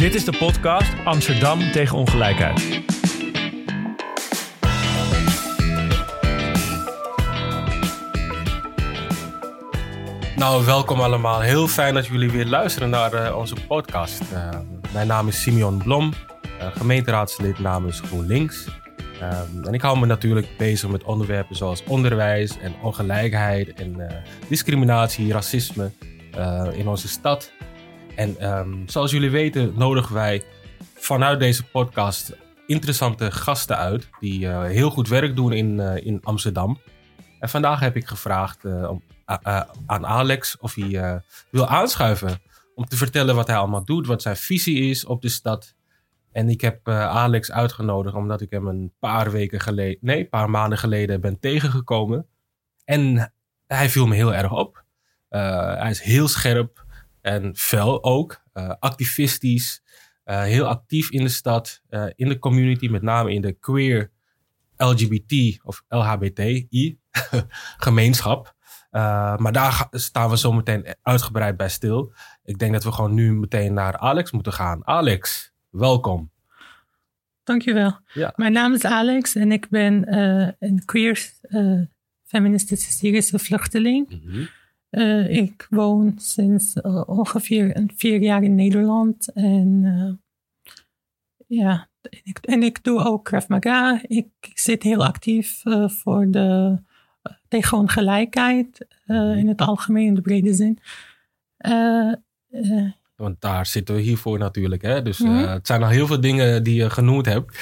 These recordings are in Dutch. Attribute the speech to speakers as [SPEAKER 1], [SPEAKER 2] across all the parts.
[SPEAKER 1] Dit is de podcast Amsterdam tegen ongelijkheid. Nou, welkom allemaal. Heel fijn dat jullie weer luisteren naar uh, onze podcast. Uh, mijn naam is Simeon Blom, uh, gemeenteraadslid namens GroenLinks. en ik hou me natuurlijk bezig met onderwerpen zoals onderwijs en ongelijkheid en discriminatie, racisme in onze stad. En um, zoals jullie weten nodigen wij vanuit deze podcast interessante gasten uit die heel goed werk doen in, in Amsterdam. En vandaag heb ik gevraagd om aan Alex of hij wil aanschuiven. Om te vertellen wat hij allemaal doet, wat zijn visie is op de stad. En ik heb Alex uitgenodigd omdat ik hem een paar weken geleden, nee, een paar maanden geleden ben tegengekomen. En hij viel me heel erg op. Hij is heel scherp en fel ook. activistisch. heel actief in de stad, in de community, met name in de queer LGBT of LHBTI gemeenschap. Uh, maar daar staan we zo meteen uitgebreid bij stil. Ik denk dat we gewoon nu meteen naar Alex moeten gaan. Alex, welkom.
[SPEAKER 2] Dankjewel. Ja. Mijn naam is Alex en ik ben uh, een queer uh, feministische Syrische vluchteling. Mm -hmm. Ik woon sinds ongeveer een vier jaar in Nederland. En ja, en ik, en ik doe ook Krav Maga. Ik zit heel actief voor de tegen ongelijkheid uh, in het algemeen, in de brede zin. Uh,
[SPEAKER 1] want daar zitten we hiervoor natuurlijk. Hè? Dus mm het zijn al heel veel dingen die je genoemd hebt.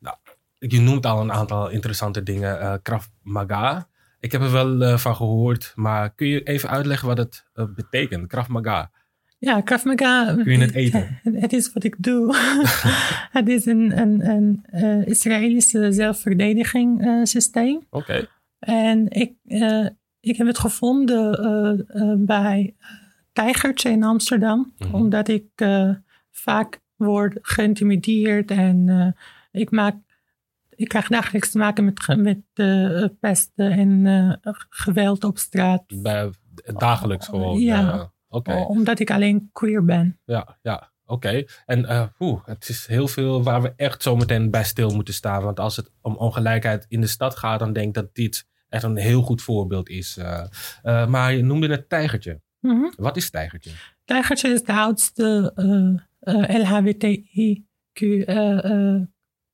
[SPEAKER 1] nou, je noemt al een aantal interessante dingen. Uh, Krav Maga. Ik heb er wel van gehoord, maar kun je even uitleggen wat het betekent? Krav Maga.
[SPEAKER 2] Ja, Krav Maga.
[SPEAKER 1] Kun je het eten?
[SPEAKER 2] Het is wat ik doe. het is een, een, een uh, Israëlische zelfverdediging systeem.
[SPEAKER 1] Oké.
[SPEAKER 2] En ik, ik heb het gevonden bij Tijgertje in Amsterdam. Mm -hmm. Omdat ik vaak word geïntimideerd en ik maak ik krijg dagelijks te maken met, met uh, pesten en uh, geweld op straat.
[SPEAKER 1] Bij, dagelijks gewoon?
[SPEAKER 2] Ja, okay. omdat ik alleen queer ben.
[SPEAKER 1] Ja, ja. Oké, okay. en uh, het is heel veel waar we echt zo meteen bij stil moeten staan. Want als het om ongelijkheid in de stad gaat, dan denk ik dat dit echt een heel goed voorbeeld is. Uh, uh, maar je noemde het Tijgertje. Mm -hmm. Wat is Tijgertje?
[SPEAKER 2] Tijgertje is de oudste LHBTIQ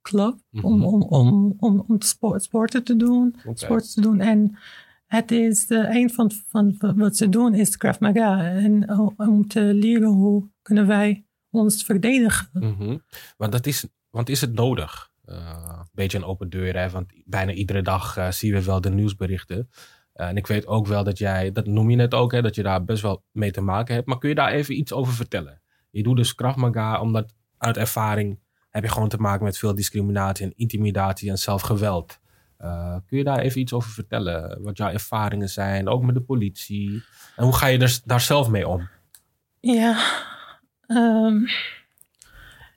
[SPEAKER 2] club -hmm. om, om, om, om, om sport, sporten te doen. Okay. Sporten te doen. En het is een van, van wat ze doen is Krav Maga. En om te leren hoe kunnen wij ons verdedigen.
[SPEAKER 1] Mm -hmm. want, dat is, want is het nodig? Uh, een beetje een open deur, hè? want bijna iedere dag uh, zien we wel de nieuwsberichten. Uh, en ik weet ook wel dat jij, dat noem je net ook, hè, dat je daar best wel mee te maken hebt. Maar kun je daar even iets over vertellen? Je doet dus Krav Maga omdat uit ervaring heb je gewoon te maken met veel discriminatie en intimidatie en zelfgeweld. kun je daar even iets over vertellen? Wat jouw ervaringen zijn, ook met de politie. En hoe ga je er, daar zelf mee om?
[SPEAKER 2] Ja, um,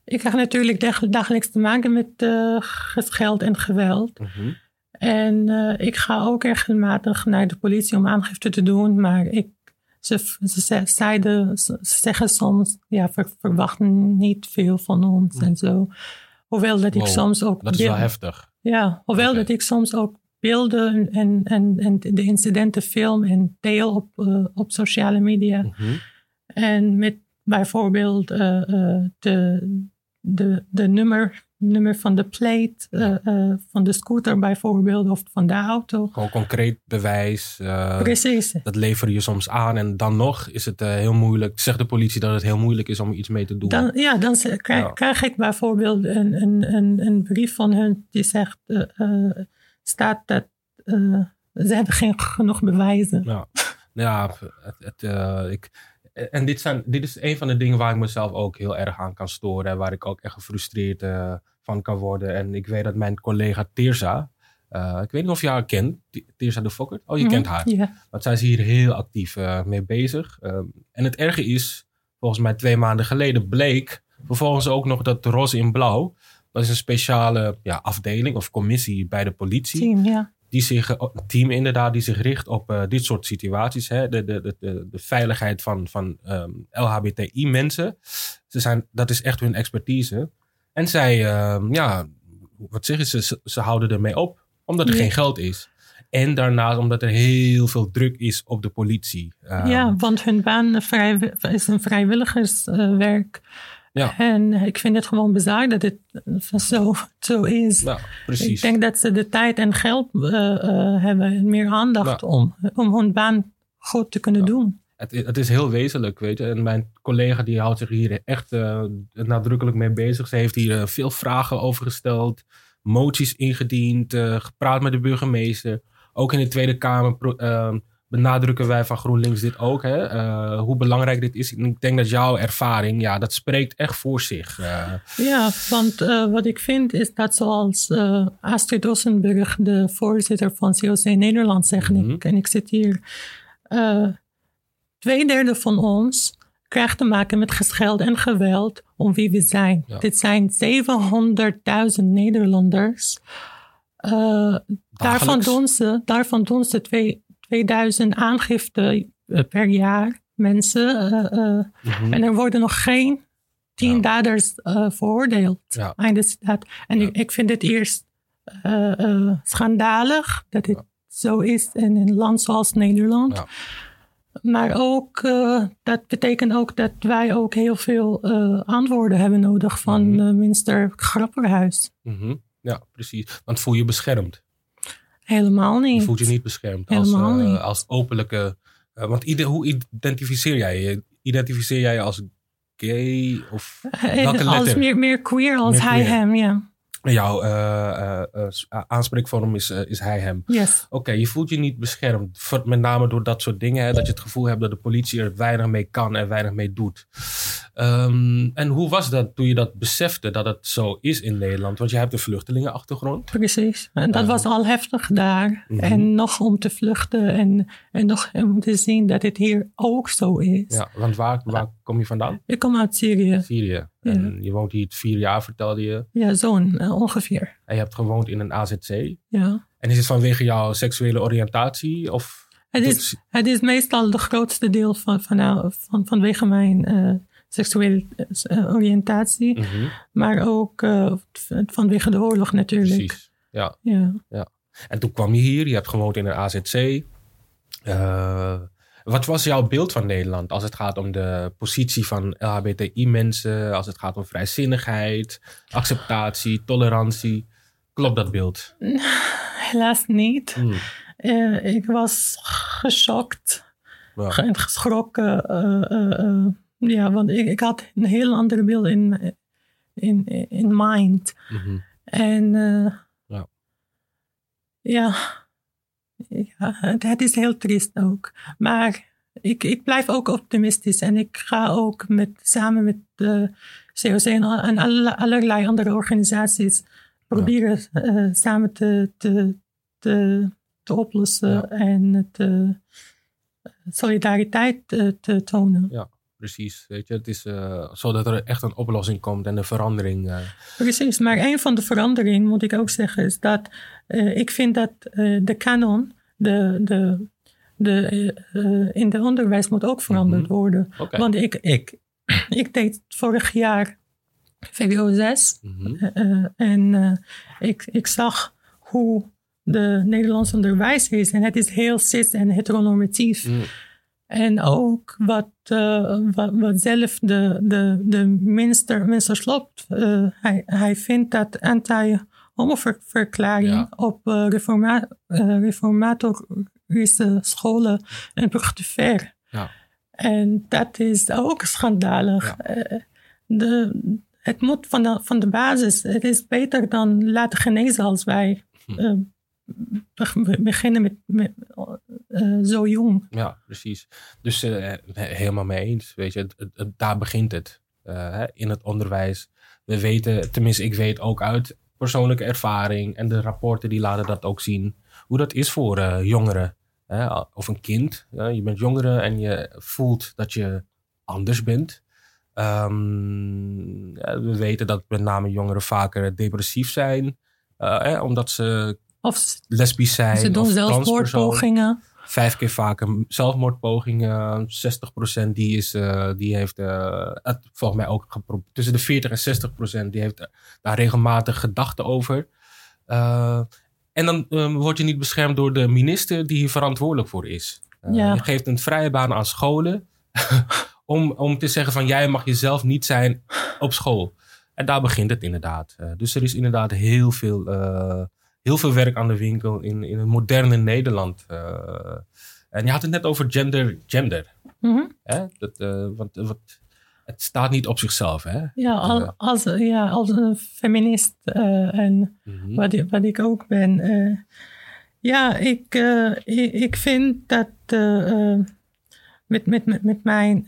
[SPEAKER 2] ik krijg natuurlijk dagelijks te maken met uh, geld en geweld. Mm -hmm. En uh, ik ga ook regelmatig naar de politie om aangifte te doen, maar ik, ze, ze, zeiden, ze zeggen soms, ja, ver, verwachten niet veel van ons mm. en zo. Hoewel dat ik wow, soms ook...
[SPEAKER 1] Dat is wel heftig.
[SPEAKER 2] Ja, hoewel okay. dat ik soms ook beelden en, en, en de incidenten film en deel op, uh, op sociale media. Mm -hmm. En met bijvoorbeeld de de, de nummer, nummer van de plate uh, uh, van de scooter bijvoorbeeld of van de auto.
[SPEAKER 1] Gewoon concreet bewijs.
[SPEAKER 2] Uh, Precies.
[SPEAKER 1] Dat lever je soms aan en dan nog is het heel moeilijk. Zegt de politie dat het heel moeilijk is om iets mee te doen.
[SPEAKER 2] Dan, ja, dan krijg, ja. krijg ik bijvoorbeeld een, een, een, een, brief van hun die zegt, staat dat ze hebben geen genoeg bewijzen.
[SPEAKER 1] Ja, ja het, het, ik, en dit, zijn, dit is een van de dingen waar ik mezelf ook heel erg aan kan storen. Waar ik ook echt gefrustreerd uh, van kan worden. En ik weet dat mijn collega Tirza, uh, ik weet niet of je haar kent, Tirza de Fokker. Oh, je mm -hmm. kent haar.
[SPEAKER 2] Yeah.
[SPEAKER 1] Want zij is hier heel actief uh, mee bezig. Um, en het erge is, volgens mij twee maanden geleden bleek vervolgens ook nog dat Roze in Blauw, dat is een speciale ja, afdeling of commissie bij de politie.
[SPEAKER 2] Team, ja
[SPEAKER 1] die zich, een team inderdaad, die zich richt op uh, dit soort situaties. Hè? De, de, de, de veiligheid van, van um, LHBTI-mensen. Ze zijn, dat is echt hun expertise. En zij, uh, ja, wat zeggen ze, ze, houden ermee op. Omdat er geen geld is. En daarnaast omdat er heel veel druk is op de politie.
[SPEAKER 2] Ehm, ja, want hun baan vrij, is een vrijwilligerswerk. Ja. En ik vind het gewoon bizar dat het zo, zo is. Ja, precies. Ik denk dat ze de tijd en geld uh, uh, hebben, meer aandacht om, om hun baan goed te kunnen doen.
[SPEAKER 1] Het, het, is heel wezenlijk, weet je. En mijn collega die houdt zich hier echt uh, nadrukkelijk mee bezig. Ze heeft hier veel vragen over gesteld, moties ingediend, gepraat met de burgemeester. Ook in de Tweede Kamer ehm, benadrukken wij van GroenLinks dit ook. Hè? Uh, hoe belangrijk dit is. Ik denk dat jouw ervaring, ja, dat spreekt echt voor zich. Uh.
[SPEAKER 2] Ja, want uh, wat ik vind is dat zoals Astrid Ossenburg, de voorzitter van COC Nederland, zegt, mm -hmm. en ik zit hier, twee derde van ons krijgt te maken met gescheld en geweld om wie we zijn. Ja. Dit zijn 700.000 Nederlanders. daarvan, doen ze, daarvan doen ze twee, 2000 aangifte eh, per jaar mensen. Eh, eh, mhm. En er worden nog geen tien daders veroordeeld. Ja. En ik, ik, vind het eerst schandalig dat het zo is in een land zoals Nederland. Maar ook, dat betekent ook dat wij ook heel veel antwoorden hebben nodig van mm minister Grapperhuis.
[SPEAKER 1] Mhm. Ja, precies. Want voel je beschermd?
[SPEAKER 2] Helemaal niet.
[SPEAKER 1] Je voelt je niet beschermd als, als openlijke. Want hoe identificeer jij je? Identificeer jij je als gay of
[SPEAKER 2] welke Als meer, meer queer als hij hem, ja
[SPEAKER 1] jouw uh, uh, aanspreekvorm is, is hij hem.
[SPEAKER 2] Yes.
[SPEAKER 1] Oké, je voelt je niet beschermd. Met name door dat soort dingen. Hè, dat je het gevoel hebt dat de politie er weinig mee kan en weinig mee doet. Um, en hoe was dat toen je dat besefte dat het zo is in Nederland? Want je hebt een vluchtelingenachtergrond.
[SPEAKER 2] Precies. En dat was al heftig daar. Mm -hmm. En nog om te vluchten en, en nog om te zien dat het hier ook zo is.
[SPEAKER 1] Ja, want waar, waar kom je vandaan?
[SPEAKER 2] Ik kom uit Syrië.
[SPEAKER 1] Syrië. En je woont hier vier jaar, vertelde je.
[SPEAKER 2] Ja, zo'n uh, ongeveer.
[SPEAKER 1] En je hebt gewoond in een AZC.
[SPEAKER 2] Ja.
[SPEAKER 1] En is het vanwege jouw seksuele oriëntatie? Of
[SPEAKER 2] het, is, het is meestal de grootste deel van, van, nou, van, vanwege mijn uh, seksuele uh, oriëntatie. Mm -hmm. Maar ook vanwege de oorlog natuurlijk.
[SPEAKER 1] Precies, ja. ja. ja. En toen kwam je hier, je hebt gewoond in een AZC. Wat was jouw beeld van Nederland als het gaat om de positie van LHBTI-mensen, als het gaat om vrijzinnigheid, acceptatie, tolerantie? Klopt dat beeld?
[SPEAKER 2] Helaas niet. Hmm. Uh, ik was geschokt ja. en geschrokken. Uh, uh, ja, want ik, ik, had een heel ander beeld in, in, in mind. Mm -hmm. En ja. ja ja, het, is heel triest ook. Maar ik, ik blijf ook optimistisch en ik ga ook met, samen met de COC en, en allerlei andere organisaties proberen uh, samen te, te, te, te oplossen ja. en te, solidariteit te, te, tonen.
[SPEAKER 1] Ja, precies. Weet je, het is uh, zodat er echt een oplossing komt en een verandering. Uh...
[SPEAKER 2] Precies, maar een van de veranderingen, moet ik ook zeggen, is dat ik vind dat de canon de, de, de, in het onderwijs moet ook veranderd mm -hmm. worden. Okay. Want ik, ik, ik deed vorig jaar VWO 6 mm -hmm. uh, en ik, ik zag hoe de Nederlands onderwijs is. En het is heel cis en heteronormatief. Mm. En ook wat, wat, wat, zelf de, de, de minister, minister Slopt, hij, hij vindt dat anti homoverklaring ja. op uh, reforma uh, reformatorische scholen een brug te ver. Ja. En dat is ook schandalig. Ja. De, het moet van de, van de basis. Het is beter dan laten genezen als wij hm. Beginnen met, met zo jong.
[SPEAKER 1] Ja, precies. Dus helemaal mee eens. Weet je, het, het, daar begint het. in het onderwijs. We weten, tenminste ik weet ook uit persoonlijke ervaring en de rapporten die laten dat ook zien. Hoe dat is voor uh, jongeren of een kind. je bent jongere en je voelt dat je anders bent. Um, we weten dat met name jongeren vaker depressief zijn. Uh, omdat ze of lesbisch zijn.
[SPEAKER 2] Ze doen zelfmoordpogingen.
[SPEAKER 1] vijf keer vaker zelfmoordpogingen. 60% die, is, die heeft, het, volgens mij ook tussen de 40 en 60% die heeft daar regelmatig gedachten over. en dan word je niet beschermd door de minister die hier verantwoordelijk voor is. Je geeft een vrije baan aan scholen om, om te zeggen van jij mag jezelf niet zijn op school. En daar begint het inderdaad. Dus er is inderdaad heel veel, heel veel werk aan de winkel in, in het moderne Nederland. Uh, en je had het net over gender. gender. Mm -hmm. hè? Dat, want, wat, het staat niet op zichzelf. Hè?
[SPEAKER 2] Ja, al, als, ja, als een feminist en mm -hmm. wat, wat, ik ook ben. ja, ik, ik, ik, vind dat met, met, met, met mijn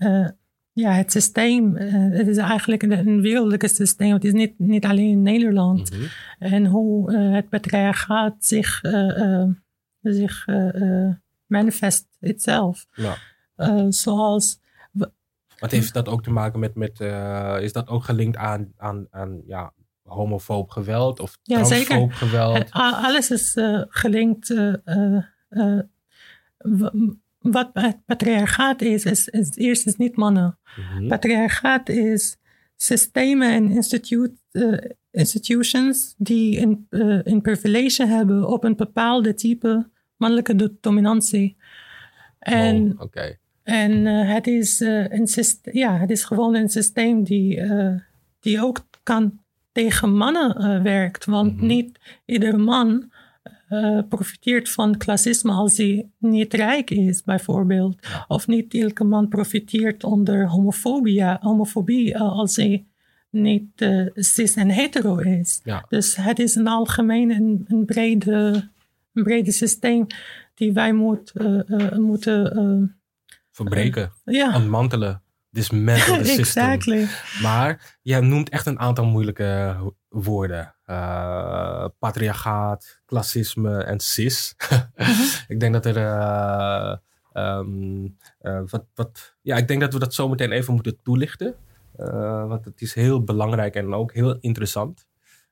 [SPEAKER 2] ja, het systeem, uh, het is eigenlijk een, een wereldlijke systeem. Het is niet, niet alleen in Nederland. Mm -hmm. En hoe uh, het patriarchaat zich, uh, zich manifest itself. Ja. zoals...
[SPEAKER 1] Wat heeft dat ook te maken met, met is dat ook gelinkt aan, aan, aan ja, homofoob geweld of ja, geweld?
[SPEAKER 2] alles is gelinkt wat het patriarchaat is, is, is eerst is niet mannen. Mm Patriarchaat is systemen en instituut, uh, institutions die een, uh, een privilege hebben op een bepaalde type mannelijke dominantie. En,
[SPEAKER 1] oh, okay.
[SPEAKER 2] en uh, het, is, een systeem, ja, het is gewoon een systeem die, die ook kan tegen mannen werkt. Want mm -hmm. niet ieder man uh, profiteert van klassisme als hij niet rijk is, bijvoorbeeld. Of niet elke man profiteert onder homofobie, homofobie uh, als hij niet uh, cis en hetero is.
[SPEAKER 1] Ja.
[SPEAKER 2] Dus het is een algemeen een, een, brede, een brede systeem die wij moet, moeten...
[SPEAKER 1] Verbreken, ja. ontmantelen dismantle the system.
[SPEAKER 2] exactly.
[SPEAKER 1] Maar je noemt echt een aantal moeilijke woorden. Uh, patriarchaat, klassisme en cis. Mhm. ik denk dat er uh, um, uh, wat, wat, ja, ik denk dat we dat zo meteen even moeten toelichten. want het is heel belangrijk en ook heel interessant.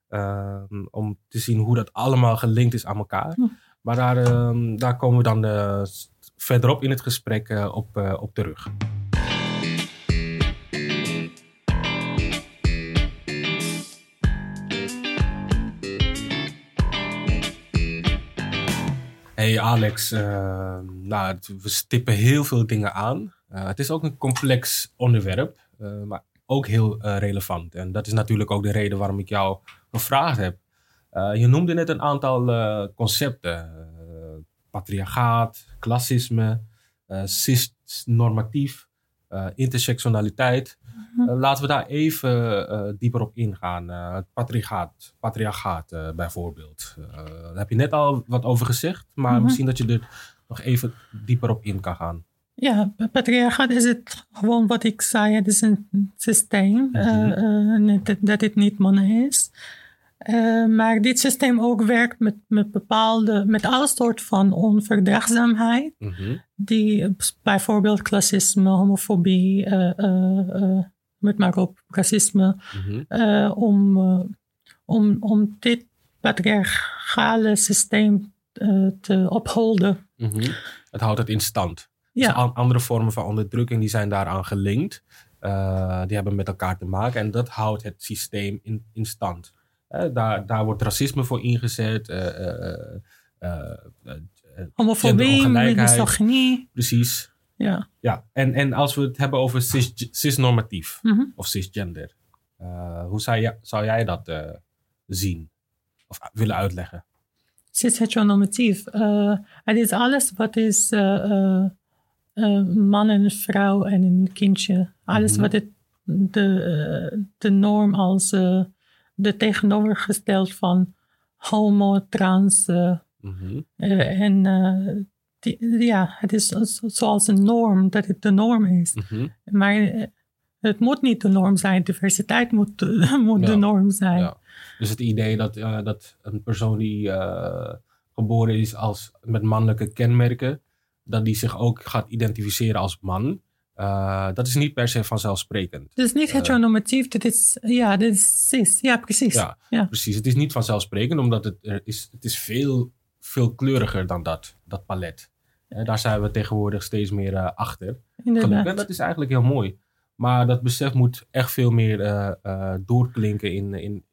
[SPEAKER 1] Ehm, om te zien hoe dat allemaal gelinkt is aan elkaar. Mhm. Maar daar, um, daar komen we dan verderop in het gesprek op, op terug. Hey Alex, uh, nou, we stippen heel veel dingen aan. Uh, het is ook een complex onderwerp, uh, maar ook heel relevant. En dat is natuurlijk ook de reden waarom ik jou gevraagd heb. je noemde net een aantal concepten. patriarchaat, klassisme, cis-normatief, intersectionaliteit. Mhm. Eh, laten we daar even uh, dieper op ingaan. Uh, het patriarchaat, patriarchaat bijvoorbeeld. daar heb je net al wat over gezegd, maar mhm. misschien dat je er nog even dieper op in kan gaan.
[SPEAKER 2] Ja, patriarchaat is het gewoon wat ik zei. Het is een systeem dat, dat het niet mannen is. Maar dit systeem ook werkt met, met bepaalde, met alle soorten van onverdraagzaamheid. Mhm. Die bijvoorbeeld klassisme, homofobie, met maar op racisme, mhm. eh, om, om, om dit patriarchale systeem te opholden.
[SPEAKER 1] Mm Het houdt het in stand. Ja. Dus andere vormen van onderdrukking die zijn daaraan gelinkt. die hebben met elkaar te maken en dat houdt het systeem in, in stand. Daar, daar wordt racisme voor ingezet.
[SPEAKER 2] Homofobie, misogynie.
[SPEAKER 1] Precies.
[SPEAKER 2] Ja.
[SPEAKER 1] ja. En, en als we het hebben over cis, cisnormatief mm -hmm. of cisgender, uh, hoe zou, je, zou jij dat uh, zien of willen uitleggen?
[SPEAKER 2] Cis-heteronormatief. Uh, het is alles wat is man en vrouw en een kindje. Alles mm -hmm. wat het, de, de norm als de tegenovergesteld van homo, trans mm -hmm. en ja, het is zoals een norm, dat het de norm is. Mhm. Maar eh, het moet niet de norm zijn. Diversiteit moet, moet de norm zijn. Ja.
[SPEAKER 1] Dus het idee dat, dat een persoon die geboren is als, met mannelijke kenmerken, dat die zich ook gaat identificeren als man. Uh, dat is niet per se vanzelfsprekend.
[SPEAKER 2] Het is niet heteronormatief, dat is, ja, dat is cis. Ja, precies.
[SPEAKER 1] Ja, ja, precies. Het is niet vanzelfsprekend, omdat het, er is, het is veel, veel kleuriger dan dat, dat palet. daar zijn we tegenwoordig steeds meer achter. Inderdaad. En dat is eigenlijk heel mooi. Maar dat besef moet echt veel meer doorklinken in, in,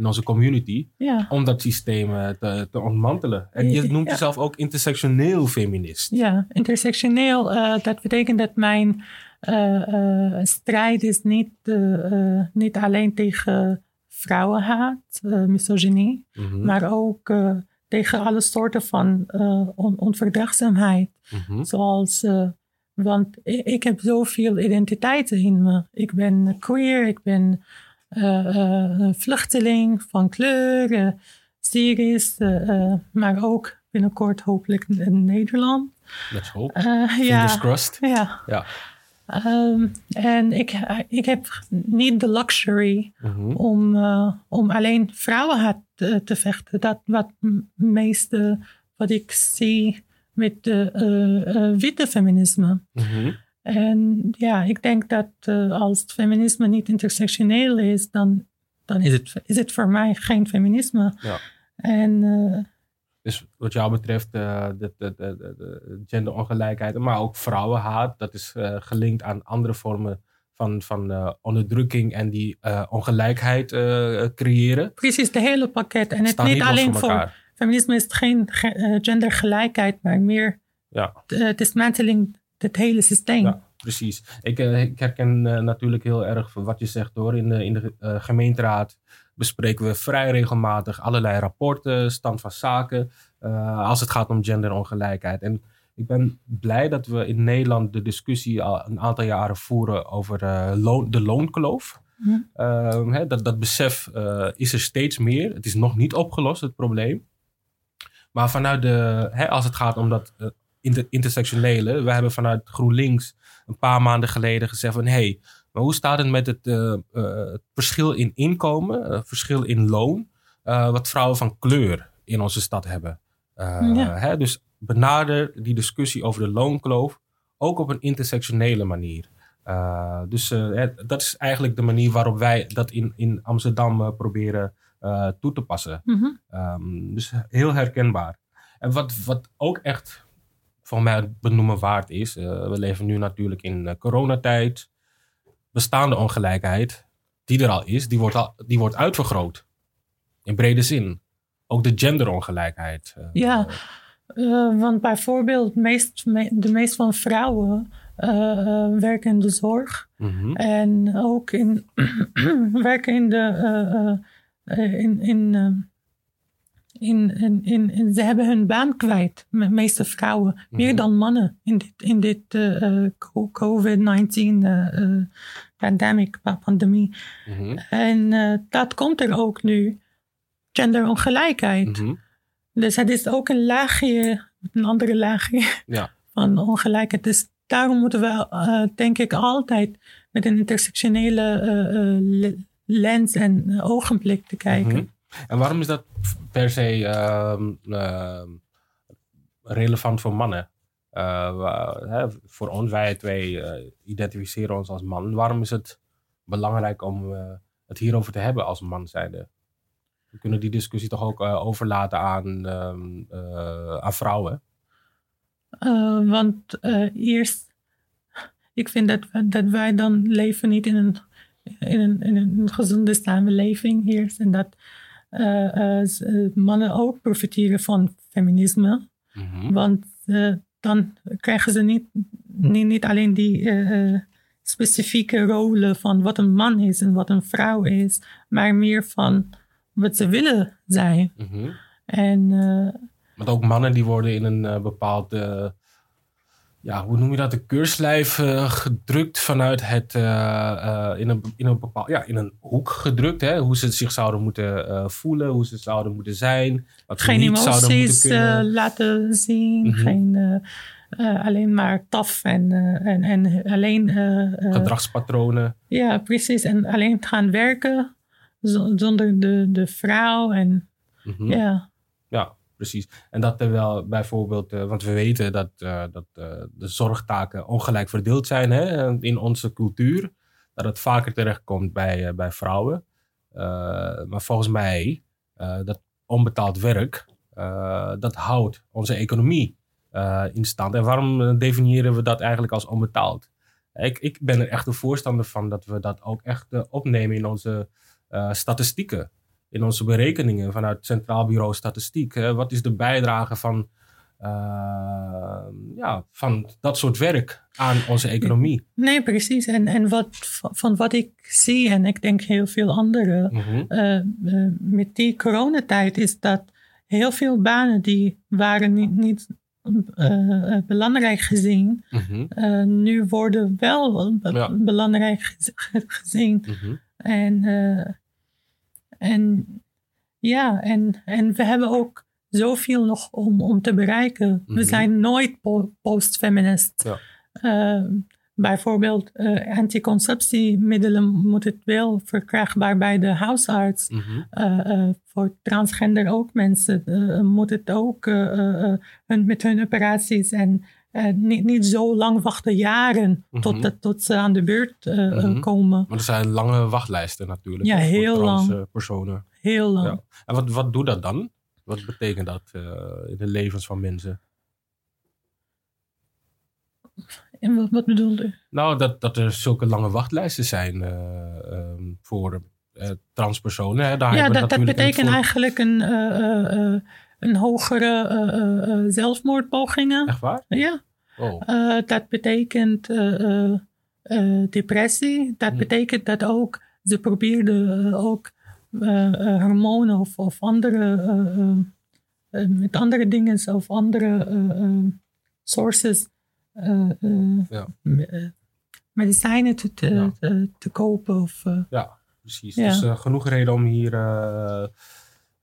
[SPEAKER 1] in onze community. Om dat systeem te, te ontmantelen. En je noemt jezelf ook intersectioneel feminist.
[SPEAKER 2] Ja, intersectioneel. dat betekent dat mijn strijd is niet, niet alleen tegen vrouwenhaat, misogynie, mhm. maar ook tegen alle soorten van on onverdraagzaamheid. Mhm. Zoals, want ik, ik, heb zoveel identiteiten in me. Ik ben queer, ik ben vluchteling van kleur, Syrisch, maar ook binnenkort hopelijk in Nederland.
[SPEAKER 1] Let's hope. Fingers crossed.
[SPEAKER 2] Ja. ja. Ehm, en ik, ik heb niet de luxury mhm. om, uh, om alleen vrouwenhaat te, te, vechten. Dat wat meeste wat ik zie met de uh, witte feminisme. Mhm. En ja, ik denk dat als het feminisme niet intersectioneel is, dan, dan is, het, is het voor mij geen feminisme. Ja. En
[SPEAKER 1] dus wat jou betreft uh, de, de, de, de, genderongelijkheid, maar ook vrouwenhaat, dat is gelinkt aan andere vormen van, van uh, onderdrukking en die ongelijkheid creëren.
[SPEAKER 2] Precies, de hele pakket. En het niet, alleen voor, feminisme is geen gendergelijkheid, maar meer ja. de dismanteling het hele systeem. Ja,
[SPEAKER 1] precies. Ik, ik herken natuurlijk heel erg wat je zegt hoor. In de, in de gemeenteraad bespreken we vrij regelmatig allerlei rapporten, stand van zaken, uh, als het gaat om genderongelijkheid. En ik ben blij dat we in Nederland de discussie al een aantal jaren voeren over loon, de loonkloof. Uh, dat, dat besef is er steeds meer. Het is nog niet opgelost, het probleem. Maar vanuit de, hè, als het gaat om dat inter intersectionele, we hebben vanuit GroenLinks een paar maanden geleden gezegd van hé, hey, maar hoe staat het met het, uh, verschil in inkomen, uh, verschil in loon, wat vrouwen van kleur in onze stad hebben? Ja. Hè, dus benader die discussie over de loonkloof ook op een intersectionele manier. dus dat is eigenlijk de manier waarop wij dat in, in Amsterdam proberen toe te passen. Mm -hmm. dus heel herkenbaar. En wat, wat ook echt voor mij benoemen waard is. we leven nu natuurlijk in coronatijd bestaande ongelijkheid, die er al is, die wordt, al, die wordt uitvergroot. In brede zin. Ook de genderongelijkheid.
[SPEAKER 2] Uh, ja, uh, want bijvoorbeeld meest, de meeste van vrouwen uh, werken in de zorg. Mm -hmm. En ook in, werken in de... in, in in, in, in, ze hebben hun baan kwijt, de meeste vrouwen. Meer mhm. dan mannen in dit, in dit uh, COVID-19 uh, pandemic, pandemie. Mm En dat komt er ook nu. Genderongelijkheid. Mm Dus het is ook een laagje, een andere laagje ja. van ongelijkheid. Dus daarom moeten we, denk ik, altijd met een intersectionele lens en ogenblik te kijken. Mhm.
[SPEAKER 1] En waarom is dat per se uh, uh, relevant voor mannen? Hè, voor ons, wij twee eh, identificeren ons als man. Waarom is het belangrijk om eh, het hierover te hebben als man zijnde? We kunnen die discussie toch ook overlaten aan, ehm, aan vrouwen?
[SPEAKER 2] want eerst, ik vind dat, dat wij dan leven niet in een, in een, in een gezonde samenleving hier. En dat mannen ook profiteren van feminisme. Mhm. Want dan krijgen ze niet, niet, niet alleen die specifieke rollen van wat een man is en wat een vrouw is, maar meer van wat ze willen zijn. Mm En,
[SPEAKER 1] Want ook mannen die worden in een bepaald ja, hoe noem je dat, de keurslijf uh, gedrukt vanuit het, uh, uh, in, een, in, een bepaal, ja, in een hoek gedrukt. Hè? Hoe ze zich zouden moeten voelen, hoe ze zouden moeten zijn.
[SPEAKER 2] Wat geen niet emoties kunnen... laten zien, mm -hmm. geen, alleen maar taf en, en, en alleen...
[SPEAKER 1] Gedragspatronen.
[SPEAKER 2] Ja, precies. En alleen gaan werken zonder de, de vrouw en mm -hmm.
[SPEAKER 1] ja. Precies. En dat terwijl bijvoorbeeld, uh, want we weten dat, uh, dat uh, de zorgtaken ongelijk verdeeld zijn hè, in onze cultuur. Dat het vaker terechtkomt bij, bij vrouwen. maar volgens mij, dat onbetaald werk, dat houdt onze economie in stand. En waarom definiëren we dat eigenlijk als onbetaald? Ik, ik ben er echt een voorstander van dat we dat ook echt opnemen in onze statistieken in onze berekeningen vanuit het Centraal Bureau Statistiek. Hè, wat is de bijdrage van, uh, ja, van dat soort werk aan onze economie?
[SPEAKER 2] Nee, precies. En, en wat, van wat ik zie, en ik denk heel veel anderen, mm uh, met die coronatijd is dat heel veel banen die waren niet, niet uh, belangrijk gezien, mm nu worden wel belangrijk gezien. Mm En en ja, en, en we hebben ook zoveel nog om, om te bereiken. We mhm. zijn nooit po post-feminist. Ja. Uh, bijvoorbeeld uh, anticonceptiemiddelen moeten wel verkrijgbaar bij de huisarts. Mm -hmm. voor transgender ook mensen moet het ook hun, met hun operaties en uh, niet, niet zo lang wachten, jaren, tot, mhm. tot ze aan de beurt uh, komen.
[SPEAKER 1] Maar er zijn lange wachtlijsten natuurlijk.
[SPEAKER 2] Ja, heel voor lang.
[SPEAKER 1] personen.
[SPEAKER 2] Heel lang. Ja.
[SPEAKER 1] En wat, wat doet dat dan? Wat betekent dat in de levens van mensen?
[SPEAKER 2] En wat, wat bedoelde u?
[SPEAKER 1] Nou, dat, dat er zulke lange wachtlijsten zijn um, voor transpersonen. Hè.
[SPEAKER 2] Daar ja, dat, dat betekent eigenlijk een een hogere uh, uh, zelfmoordpogingen.
[SPEAKER 1] Echt waar?
[SPEAKER 2] Ja. Oh. dat betekent depressie. Dat hm. betekent dat ook ze probeerden ook hormonen of, of andere, met andere dingen of andere sources ja. medicijnen te, te, te, kopen. Of,
[SPEAKER 1] ja, precies. Ja. Dus genoeg reden om hier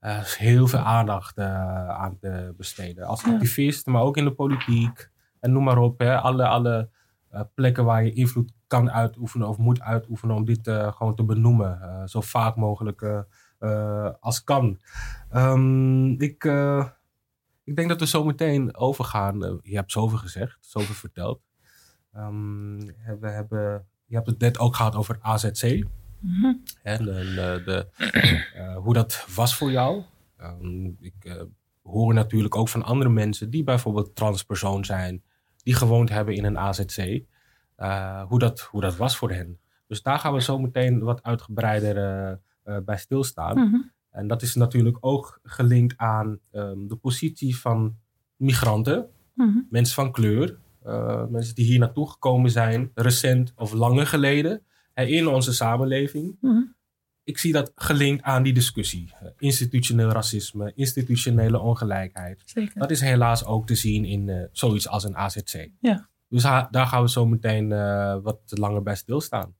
[SPEAKER 1] uh, heel veel aandacht uh, aan te besteden. Als activist, maar ook in de politiek. En noem maar op. Hè, alle alle uh, plekken waar je invloed kan uitoefenen of moet uitoefenen om dit gewoon te benoemen. zo vaak mogelijk als kan. Um, ik, ik denk dat we zo meteen overgaan. je hebt zoveel gezegd, zoveel verteld. Um, we hebben, je hebt het net ook gehad over AZC. Mm En de, de, uh, hoe dat was voor jou. Um, ik uh, hoor natuurlijk ook van andere mensen die bijvoorbeeld transpersoon zijn, die gewoond hebben in een AZC, uh, hoe, dat, hoe dat was voor hen. Dus daar gaan we zo meteen wat uitgebreider bij stilstaan. Mm -hmm. En dat is natuurlijk ook gelinkt aan um, de positie van migranten, mm -hmm. mensen van kleur, mensen die hier naartoe gekomen zijn, recent of langer geleden in onze samenleving. Mhm. Ik zie dat gelinkt aan die discussie. Institutioneel racisme, institutionele ongelijkheid. Zeker. Dat is helaas ook te zien in uh, zoiets als een AZC. Ja. Dus daar gaan we zo meteen uh, wat langer bij stilstaan.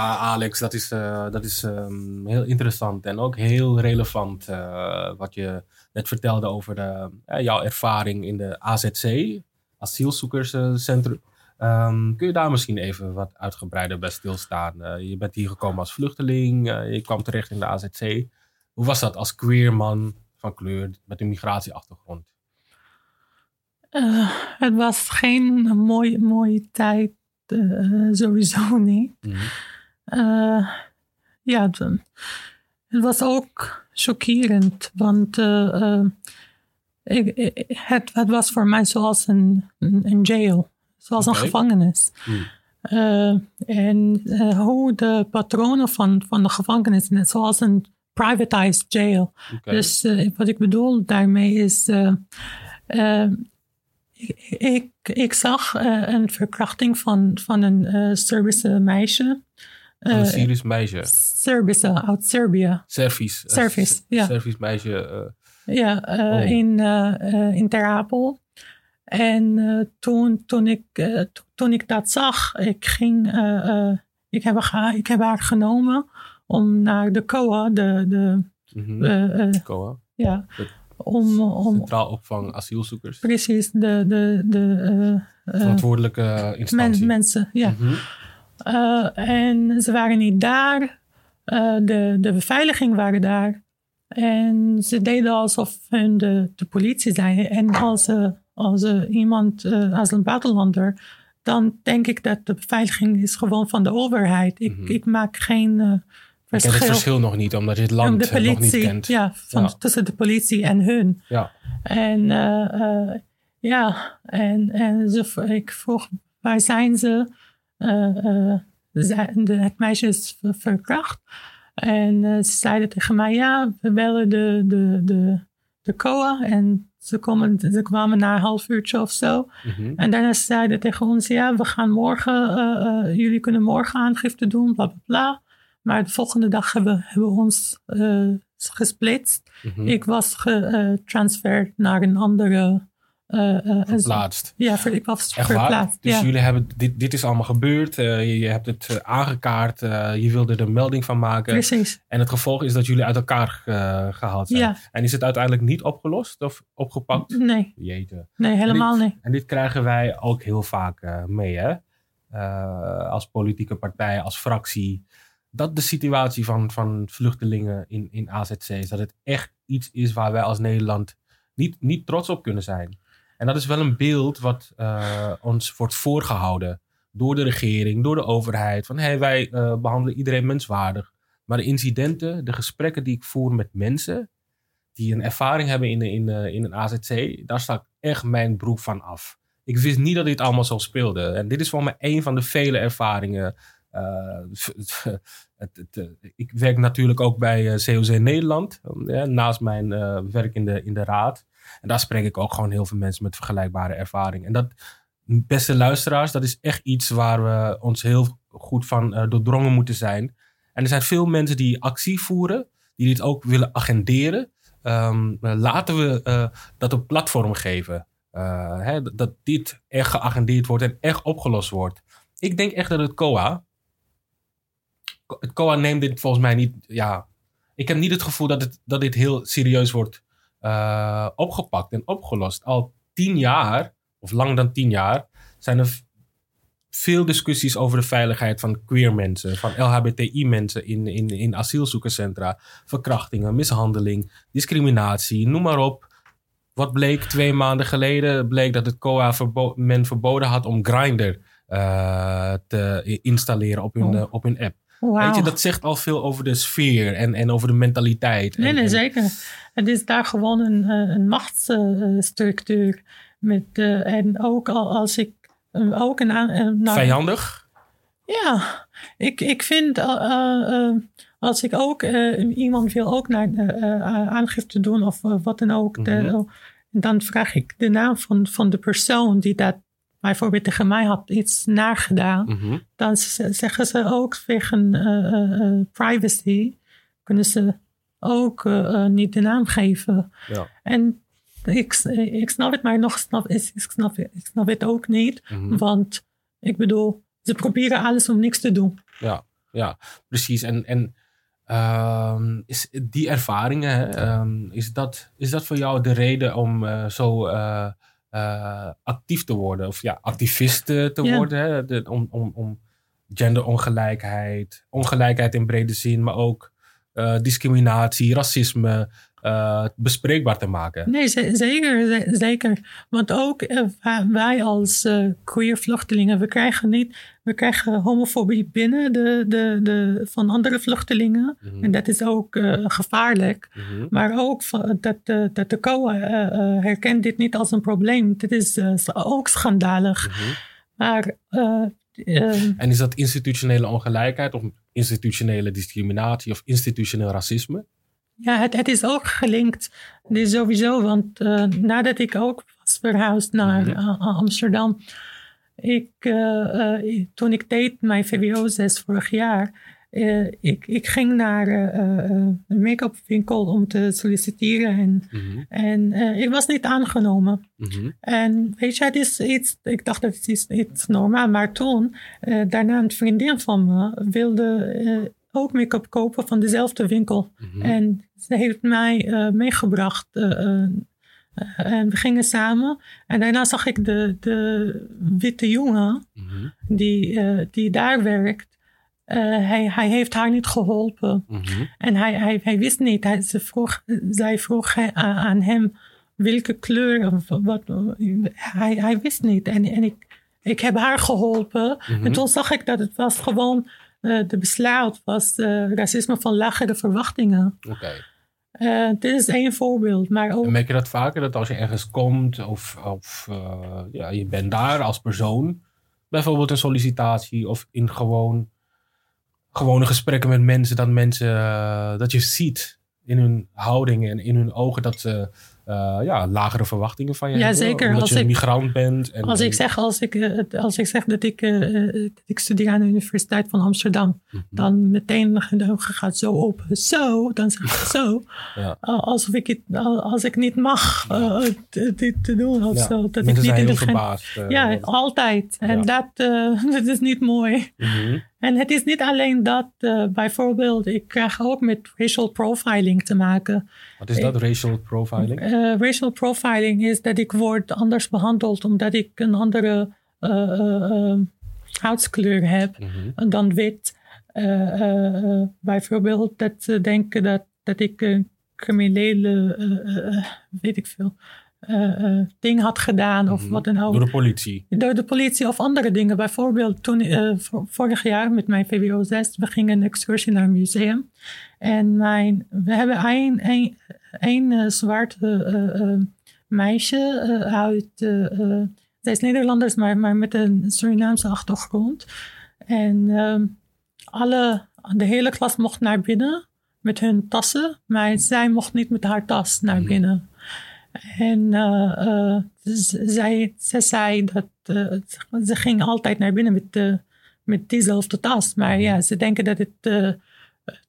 [SPEAKER 1] Ja, Alex, dat is, uh, dat is um, heel interessant en ook heel relevant uh, wat je net vertelde over de, uh, jouw ervaring in de AZC, asielzoekerscentrum. Um, kun je daar misschien even wat uitgebreider bij stilstaan? je bent hier gekomen als vluchteling, je kwam terecht in de AZC. Hoe was dat als queer man van kleur met een migratieachtergrond?
[SPEAKER 2] het was geen mooie, mooie tijd, sowieso niet. Mm uh, ja, het was ook chockerend, want uh, ik, het, het, was voor mij zoals een, een jail, zoals een gevangenis. Hmm. en hoe de patronen van, van de gevangenis, net zoals een privatized jail. Dus wat ik bedoel daarmee is. Ik, ik, ik, zag een verkrachting van, van een Servische meisje.
[SPEAKER 1] Een eh, Syrisch meisje.
[SPEAKER 2] Serbisch, uit Servië.
[SPEAKER 1] Servisch.
[SPEAKER 2] Servisch, ja.
[SPEAKER 1] Servisch meisje.
[SPEAKER 2] Uh, ja, uh, oh. in, in Ter Apel. En toen, toen, ik, toen ik dat zag, ik ging, ik, heb haar, ik heb haar genomen om naar de COA, de, de
[SPEAKER 1] mm -hmm. COA?
[SPEAKER 2] Ja. om, om,
[SPEAKER 1] Centraal opvang asielzoekers.
[SPEAKER 2] Precies, de, de, de
[SPEAKER 1] verantwoordelijke instantie.
[SPEAKER 2] Men, mensen, ja. Mm -hmm. Uh, en ze waren niet daar. Uh, de, de beveiliging waren daar. En ze deden alsof hun de, de politie zijn. En als, uh, als iemand, als een buitenlander, dan denk ik dat de beveiliging is gewoon van de overheid. Ik, mhm. ik maak geen uh,
[SPEAKER 1] verschil. Ik ken het verschil nog niet, omdat je het land de politie, nog niet kent.
[SPEAKER 2] Ja, van, tussen de politie en hun.
[SPEAKER 1] Ja.
[SPEAKER 2] En uh, ja, en, en ze, ik vroeg, waar zijn ze? De, het meisje is verkracht. En ze zeiden tegen mij, ja, we bellen de, de, de, de COA en ze, komen, ze kwamen na een half uurtje of zo. Mhm. En daarna zeiden tegen ons: Ja, we gaan morgen, uh, jullie kunnen morgen aangifte doen, bla bla bla. Maar de volgende dag hebben, hebben we ons uh, gesplitst. Mhm. Ik was getransfereerd naar een andere
[SPEAKER 1] verplaatst.
[SPEAKER 2] Ja, ik was
[SPEAKER 1] Echt verplaatst. Dus jullie hebben, dit, dit is allemaal gebeurd. Uh, je, hebt het aangekaart. je wilde er een melding van maken.
[SPEAKER 2] Precies.
[SPEAKER 1] En het gevolg is dat jullie uit elkaar gehaald zijn. Ja. En is het uiteindelijk niet opgelost of opgepakt?
[SPEAKER 2] Nee.
[SPEAKER 1] Jeetje.
[SPEAKER 2] Nee, helemaal niet.
[SPEAKER 1] En dit krijgen wij ook heel vaak mee, hè? als politieke partij, als fractie. Dat de situatie van, van vluchtelingen in, in AZC is. Dat het echt iets is waar wij als Nederland niet, niet trots op kunnen zijn. En dat is wel een beeld wat uh, ons wordt voorgehouden door de regering, door de overheid. Van hey, wij uh, behandelen iedereen menswaardig. Maar de incidenten, de gesprekken die ik voer met mensen die een ervaring hebben in, in, uh, in een AZC, daar sta echt mijn broek van af. Ik wist niet dat dit allemaal zo speelde. En dit is voor mij een van de vele ervaringen. Het, het, ik werk natuurlijk ook bij COC Nederland, naast mijn werk in de, in de raad. En daar spreek ik ook gewoon heel veel mensen met vergelijkbare ervaring. En dat, beste luisteraars, dat is echt iets waar we ons heel goed van uh, doordrongen moeten zijn. En er zijn veel mensen die actie voeren, die dit ook willen agenderen. Um, laten we uh, dat een platform geven. Uh, hè, dat dit echt geagendeerd wordt en echt opgelost wordt. Ik denk echt dat het COA. Het COA neemt dit volgens mij niet. Ja, ik heb niet het gevoel dat, het, dat dit heel serieus wordt uh, opgepakt en opgelost. Al tien jaar, of langer dan tien jaar, zijn er veel discussies over de veiligheid van queer mensen, van LHBTI-mensen in, in, in asielzoekerscentra. Verkrachtingen, mishandeling, discriminatie, noem maar op. Wat bleek twee maanden geleden? Bleek dat het COA men verboden had om Grindr uh, te installeren op hun, oh. op hun app. Weet je, dat zegt al veel over de sfeer en, en over de mentaliteit.
[SPEAKER 2] Nee, nee,
[SPEAKER 1] en,
[SPEAKER 2] zeker. Het is daar gewoon een, eh, een machtsstructuur. Met, uh, en ook als ik uh, ook een...
[SPEAKER 1] Vijandig?
[SPEAKER 2] Ja, ik, ik vind als ik ook iemand wil ook naar aangifte doen of wat dan ook, mm -hmm. dan vraag ik de naam van, van de persoon die dat bijvoorbeeld tegen mij had iets nagedaan, mm dan zeggen ze ook wegen uh, privacy, kunnen ze ook niet de naam geven.
[SPEAKER 1] Ja.
[SPEAKER 2] En ik, ik snap het, maar nog snap, ik, snap, ik snap het ook niet. Mhm. Want ik bedoel, ze proberen alles om niks te doen.
[SPEAKER 1] Ja, ja precies. En, en uh, is die ervaringen, um, is, dat, is dat voor jou de reden om uh, zo uh, uh, actief te worden. Of ja, activist te worden. Hè? De, om, om, om genderongelijkheid, ongelijkheid in brede zin, maar ook uh, discriminatie, racisme, uh, bespreekbaar te maken.
[SPEAKER 2] Nee, zeker, zeker. Want ook uh, wij als uh, queer vluchtelingen, we krijgen niet, we krijgen homofobie binnen de, de, de, van andere vluchtelingen. Mm En dat is ook gevaarlijk. Mm -hmm. Maar ook dat, dat de COA herkent dit niet als een probleem. Dit is ook schandalig. Mm -hmm. Maar
[SPEAKER 1] en is dat institutionele ongelijkheid of institutionele discriminatie of institutioneel racisme?
[SPEAKER 2] Ja, het, het is ook gelinkt. Dus sowieso, want uh, nadat ik ook was verhuisd naar uh, Amsterdam. Ik, uh, toen ik deed mijn VWO-6 vorig jaar. ik, ik ging naar een make-up winkel om te solliciteren. En, -hmm. en ik was niet aangenomen. -hmm. En weet je, het is iets. Ik dacht dat het is iets normaal. Maar toen, daarna een vriendin van me wilde ook make-up kopen van dezelfde winkel. Mm-hmm. En ze heeft mij uh, meegebracht. Uh, en we gingen samen. En daarna zag ik de, de witte jongen mm-hmm. die, die daar werkt. hij, hij heeft haar niet geholpen. Mm-hmm. En hij, hij, hij wist niet. Hij, ze vroeg, zij vroeg aan hem welke kleur. Wat, hij, hij wist niet. En, en ik, ik heb haar geholpen. En mhm. toen zag ik dat het was gewoon uh, de besluit was racisme van lagere verwachtingen. Oké. dit is één voorbeeld. Maar ook...
[SPEAKER 1] En merk je dat vaker? Dat als je ergens komt of, of ja, je bent daar als persoon, bijvoorbeeld een sollicitatie of in gewoon gewone gesprekken met mensen, dat mensen, dat je ziet in hun houding en in hun ogen dat ze uh, ja, lagere verwachtingen van je
[SPEAKER 2] ja,
[SPEAKER 1] hebben.
[SPEAKER 2] Zeker.
[SPEAKER 1] Omdat als je ik, migrant bent.
[SPEAKER 2] En, als, ik zeg, als, ik, uh, als ik zeg dat ik, uh, ik studeer aan de Universiteit van Amsterdam, mm -hmm. dan meteen de ogen gaat zo open. Zo, dan zeg ik zo. ja. Alsof ik het, als ik niet mag dit te doen of ja. zo. Dat
[SPEAKER 1] Mensen
[SPEAKER 2] ik niet
[SPEAKER 1] in de verbaasd.
[SPEAKER 2] ja, altijd. En dat, dat is niet mooi. Mm -hmm. En het is niet alleen dat, uh, bijvoorbeeld, ik krijg ook met racial profiling te maken.
[SPEAKER 1] Wat is dat, racial profiling?
[SPEAKER 2] Uh, racial profiling is dat ik word anders behandeld omdat ik een andere uh, huidskleur heb mm-hmm. dan wit. bijvoorbeeld dat ze denken dat, dat ik een criminele, weet ik veel, uh, ding had gedaan of mhm. wat dan ook.
[SPEAKER 1] Door de politie?
[SPEAKER 2] Door de politie of andere dingen. Bijvoorbeeld toen, uh, vorig jaar met mijn VWO 6, we gingen een excursie naar een museum. En mijn, we hebben een, een, een zwarte meisje uit, zij is Nederlanders, maar, maar met een Surinaamse achtergrond. En ehm, alle, de hele klas mocht naar binnen met hun tassen, maar zij mocht niet met haar tas naar mhm. binnen. En uh, zij, zij zei dat uh, ze ging altijd naar binnen met, met diezelfde tas. Maar ja, ze denken dat het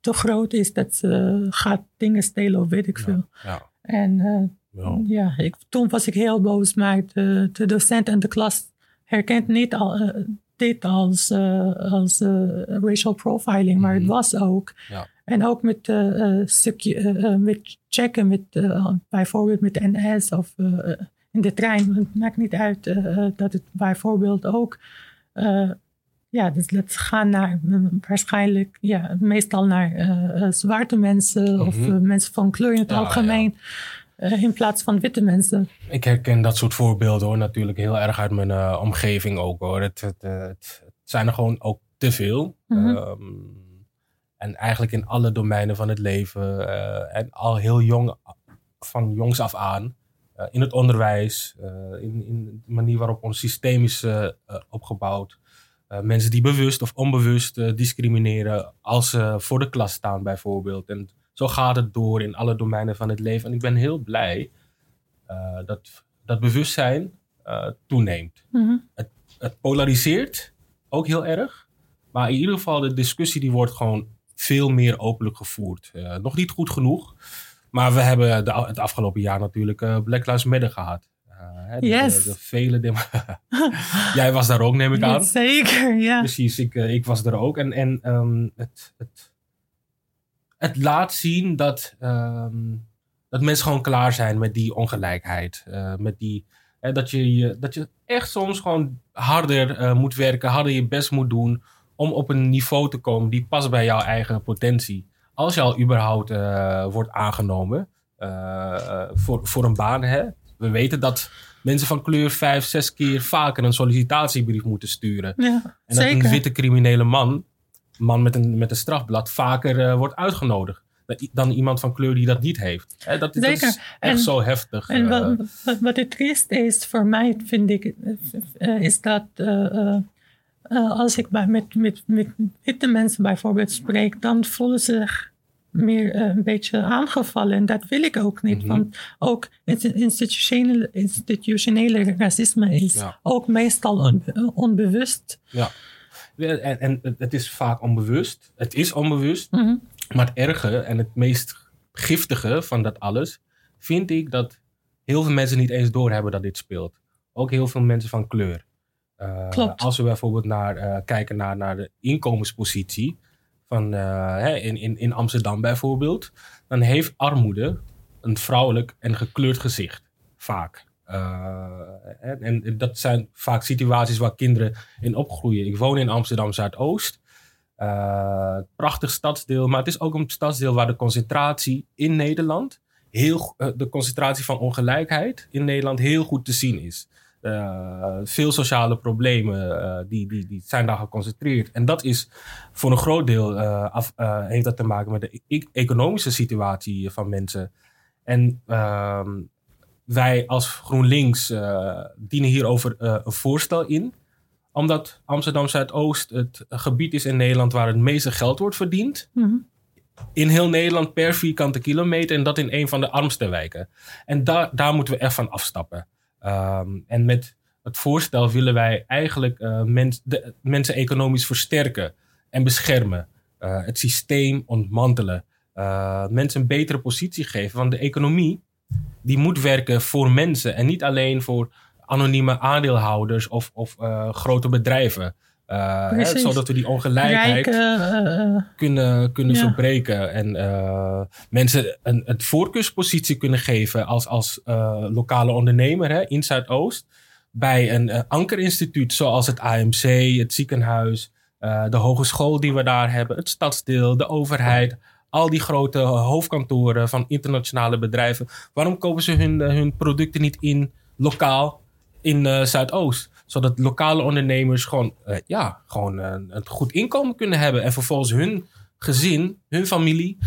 [SPEAKER 2] te groot is, dat ze gaat dingen stelen of weet ik veel. Ja. En ja, ja ik, toen was ik heel boos, maar de, de docent en de klas herkent niet al, dit als, als racial profiling, maar het mhm. was ook. En ook met, uh, stukje, uh, met checken, met, bijvoorbeeld met NS of in de trein. Het maakt niet uit dat het bijvoorbeeld ook. ja, dus dat gaan naar waarschijnlijk, ja, meestal naar zwarte mensen of mhm. mensen van kleur in het algemeen. in plaats van witte mensen.
[SPEAKER 1] Ik herken dat soort voorbeelden hoor, natuurlijk heel erg uit mijn omgeving ook hoor. Het, het, het, zijn er gewoon ook te veel. Mm en eigenlijk in alle domeinen van het leven. Uh, en al heel jong, van jongs af aan. Uh, in het onderwijs, uh, in, in, de manier waarop ons systeem is opgebouwd. mensen die bewust of onbewust discrimineren als ze voor de klas staan bijvoorbeeld. En zo gaat het door in alle domeinen van het leven. En ik ben heel blij dat dat bewustzijn toeneemt. Mm het, het polariseert ook heel erg. Maar in ieder geval, de discussie die wordt gewoon veel meer openlijk gevoerd. Uh, nog niet goed genoeg. Maar we hebben de, het afgelopen jaar natuurlijk uh, Black Lives Matter gehad.
[SPEAKER 2] Uh, de, yes.
[SPEAKER 1] de, de vele Jij was daar ook, neem ik aan.
[SPEAKER 2] Zeker, ja.
[SPEAKER 1] Precies, ik, ik was er ook. En, en um, het, het, het laat zien dat, um, dat mensen gewoon klaar zijn met die ongelijkheid. met die, dat, je, dat je echt soms gewoon harder moet werken, harder je best moet doen om op een niveau te komen die past bij jouw eigen potentie. Als je al überhaupt uh, wordt aangenomen uh, voor, voor een baan. Hè? We weten dat mensen van kleur vijf, zes keer vaker een sollicitatiebrief moeten sturen.
[SPEAKER 2] Ja,
[SPEAKER 1] en dat een witte criminele man, man met een, met een strafblad, vaker wordt uitgenodigd dan iemand van kleur die dat niet heeft. Dat, dat, is echt zo heftig.
[SPEAKER 2] En wat, wat, het triest is voor mij, vind ik, is dat uh, als ik bij, met, met, met witte mensen bijvoorbeeld spreek, dan voelen ze zich meer uh, een beetje aangevallen. En dat wil ik ook niet. Mm -hmm. Want ook institutionele, institutionele racisme is ja. ook meestal on, onbewust.
[SPEAKER 1] Ja, en, en het is vaak onbewust. Het is onbewust. Mm -hmm. Maar het erge en het meest giftige van dat alles, vind ik dat heel veel mensen niet eens doorhebben dat dit speelt. Ook heel veel mensen van kleur.
[SPEAKER 2] Uh,
[SPEAKER 1] als we bijvoorbeeld naar, uh, kijken naar, naar de inkomenspositie van, uh, hè, in, in, in Amsterdam bijvoorbeeld, dan heeft armoede een vrouwelijk en gekleurd gezicht. Vaak. En, en, dat zijn vaak situaties waar kinderen in opgroeien. Ik woon in Amsterdam Zuidoost. prachtig stadsdeel, maar het is ook een stadsdeel waar de concentratie in Nederland, heel, de concentratie van ongelijkheid in Nederland heel goed te zien is. Veel sociale problemen die, die, die zijn daar geconcentreerd. En dat is voor een groot deel af, heeft dat te maken met de e-, economische situatie van mensen. En ehm, wij als GroenLinks dienen hierover een voorstel in omdat Amsterdam Zuidoost het gebied is in Nederland waar het meeste geld wordt verdiend. Mhm. In heel Nederland per vierkante kilometer en dat in een van de armste wijken. En daar daar moeten we echt van afstappen. Ehm, en met het voorstel willen wij eigenlijk uh, mensen economisch versterken en beschermen. Uh, het systeem ontmantelen. Uh, mensen een betere positie geven. Want de economie die moet werken voor mensen en niet alleen voor anonieme aandeelhouders of, of grote bedrijven. Uh, hè, zodat we die ongelijkheid kunnen, kunnen ja. verbreken. En mensen een, een voorkeurspositie kunnen geven als, als lokale ondernemer hè, in Zuidoost. Bij een ankerinstituut zoals het AMC, het ziekenhuis, de hogeschool die we daar hebben, het stadsdeel, de overheid al die grote hoofdkantoren van internationale bedrijven. Waarom kopen ze hun, hun producten niet in lokaal in Zuidoost. Zodat lokale ondernemers gewoon, uh, ja, gewoon uh, een goed inkomen kunnen hebben. En vervolgens hun gezin, hun familie,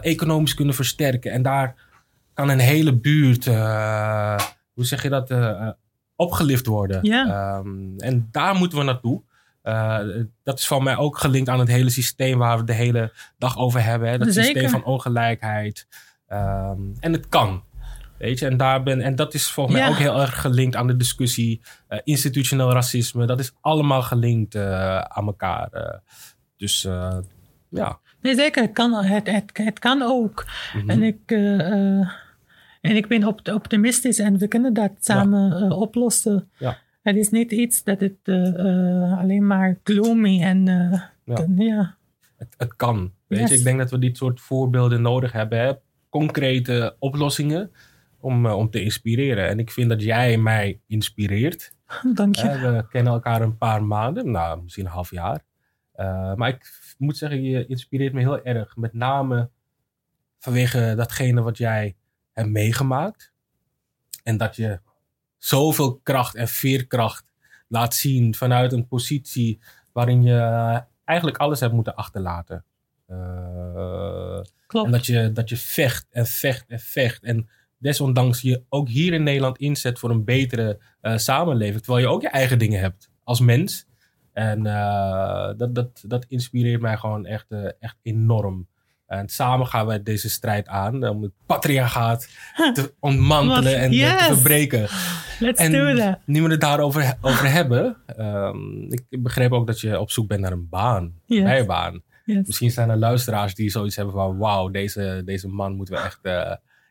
[SPEAKER 1] economisch kunnen versterken. En daar kan een hele buurt, hoe zeg je dat, opgelift worden.
[SPEAKER 2] Ja.
[SPEAKER 1] Um, en daar moeten we naartoe. dat is van mij ook gelinkt aan het hele systeem waar we de hele dag over hebben. Hè? Dat
[SPEAKER 2] Zeker.
[SPEAKER 1] systeem van ongelijkheid. Um, en het kan. Weet je, en, daar ben, en dat is volgens mij ook heel erg gelinkt aan de discussie. Uh, institutioneel racisme, dat is allemaal gelinkt uh, aan elkaar. Uh, dus ja.
[SPEAKER 2] Nee, zeker. Het kan, het, het, het kan ook. Mm -hmm. En ik. en ik ben optimistisch en we kunnen dat samen ja. oplossen.
[SPEAKER 1] Ja.
[SPEAKER 2] Het is niet iets dat het alleen maar gloomy en. ja. ja.
[SPEAKER 1] Het, het, kan. Weet yes. je, ik denk dat we dit soort voorbeelden nodig hebben. Hè? Concrete oplossingen om, uh, om te inspireren. En ik vind dat jij mij inspireert.
[SPEAKER 2] Dank je.
[SPEAKER 1] Uh, we kennen elkaar een paar maanden, nou misschien een half jaar. Uh, maar ik moet zeggen, je inspireert me heel erg. Met name vanwege datgene wat jij hebt meegemaakt. En dat je zoveel kracht en veerkracht laat zien vanuit een positie waarin je eigenlijk alles hebt moeten achterlaten.
[SPEAKER 2] Klopt.
[SPEAKER 1] En dat je, dat je vecht en vecht en vecht. En desondanks je ook hier in Nederland inzet voor een betere uh, samenleving. Terwijl je ook je eigen dingen hebt als mens. En uh, dat, dat, dat inspireert mij gewoon echt, uh, echt enorm. En samen gaan wij deze strijd aan om het patriarchaat te ontmantelen en
[SPEAKER 2] yes.
[SPEAKER 1] te verbreken.
[SPEAKER 2] Let's
[SPEAKER 1] en
[SPEAKER 2] do that.
[SPEAKER 1] nu we het daarover over hebben, um, ik begreep ook dat je op zoek bent naar een baan,
[SPEAKER 2] yes.
[SPEAKER 1] bijbaan.
[SPEAKER 2] Yes.
[SPEAKER 1] Misschien zijn er luisteraars die zoiets hebben van, wauw, deze, deze man moeten we echt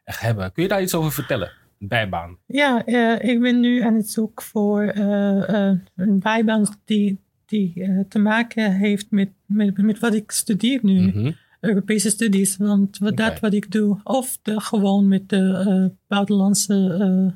[SPEAKER 1] echt hebben. Kun je daar iets over vertellen? Bijbaan.
[SPEAKER 2] Ja, uh, ik ben nu aan het zoeken voor uh, uh, een bijbaan die, die te maken heeft met, met, met wat ik studeer nu.
[SPEAKER 1] Mm -hmm.
[SPEAKER 2] Europese studies, want wat, okay. dat wat ik doe. Of de, gewoon met de buitenlandse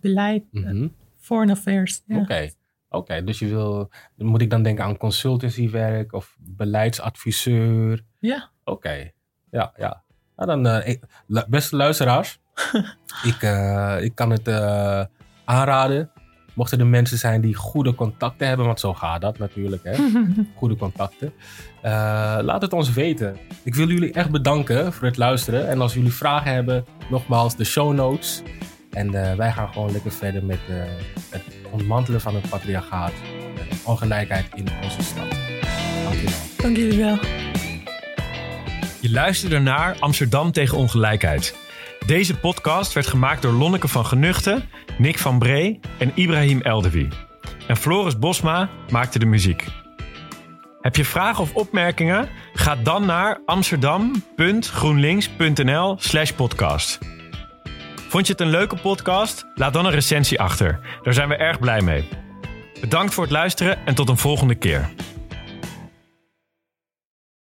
[SPEAKER 2] beleid,
[SPEAKER 1] mm -hmm.
[SPEAKER 2] foreign affairs.
[SPEAKER 1] Ja. Oké. Okay. Oké, okay, dus je wil, moet ik dan denken aan consultancywerk of beleidsadviseur?
[SPEAKER 2] Ja.
[SPEAKER 1] Oké, okay. ja, ja. Nou, dan, ik, beste luisteraars, ik, uh, ik kan het uh, aanraden. Mochten er mensen zijn die goede contacten hebben, want zo gaat dat natuurlijk, hè? goede contacten. laat het ons weten. Ik wil jullie echt bedanken voor het luisteren. En als jullie vragen hebben, nogmaals de show notes. En wij gaan gewoon lekker verder met het ontmantelen van het patriarchaat ongelijkheid in onze stad. Dankjewel.
[SPEAKER 2] Dank jullie wel.
[SPEAKER 3] Je luisterde naar Amsterdam tegen ongelijkheid. Deze podcast werd gemaakt door Lonneke van Genuchten, Nick van Bree en Ibrahim Eldewi. En Floris Bosma maakte de muziek. Heb je vragen of opmerkingen? Ga dan naar amsterdam.groenlinks.nl/slash podcast. Vond je het een leuke podcast? Laat dan een recensie achter. Daar zijn we erg blij mee. Bedankt voor het luisteren en tot een volgende keer.